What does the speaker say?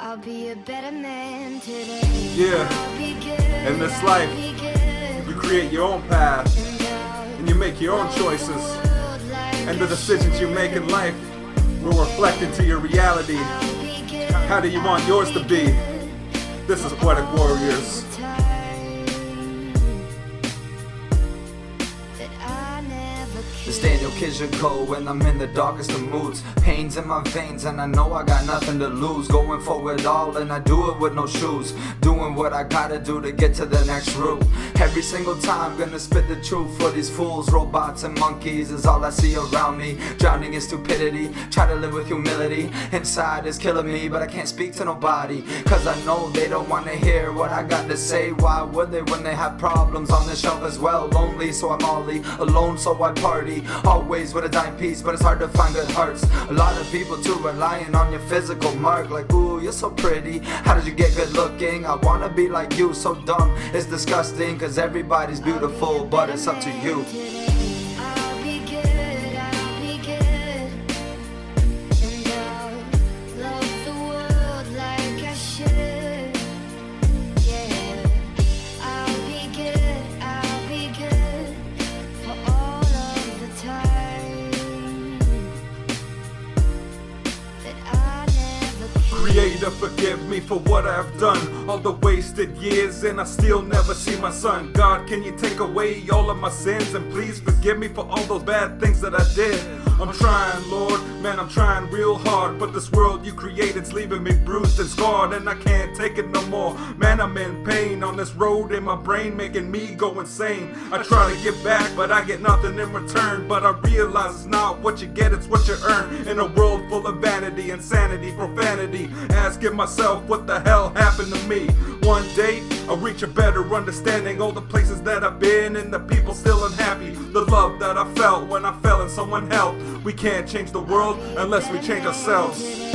I'll be a better man today. Yeah. In this life, you create your own path and you make your own choices. And the decisions you make in life will reflect into your reality. How do you want yours to be? This is Poetic Warriorz. This Daniel Kijiko when I'm in the darkest of moods. Pains in my veins, and I know I got nothing to lose. Going for it all, and I do it with no shoes. Doing what I gotta do to get to the next route. Every single time, gonna spit the truth for these fools. Robots and monkeys is all I see around me. Drowning in stupidity, try to live with humility. Inside is killing me, but I can't speak to nobody. Cause I know they don't wanna hear what I got to say. Why would they when they have problems on the shelf as well? Lonely, so I'm only alone, so I party. Always with a dime piece, but it's hard to find good hearts. A lot of people too relying on your physical mark. Like, ooh, you're so pretty. How did you get good looking? I wanna be like you, so dumb. It's disgusting, cause everybody's beautiful, but it's up to you. Creator, forgive me for what I've done. All the wasted years, and I still never see my son. God, can you take away all of my sins? And please forgive me for all those bad things that I did. I'm trying, Lord, I'm trying real hard. But this world you created's leaving me bruised and scarred, and I can't take it no more. Man, I'm in pain on this road in my brain, making me go insane. I try to give back, but I get nothing in return. But I realize it's not what you get, it's what you earn. In a world full of vanity, insanity, profanity, asking myself what the hell happened to me. One day I'll reach a better understanding. All the places that I've been and the people still unhappy. The love that I felt when I fell and someone helped. We can't change the world unless we change ourselves.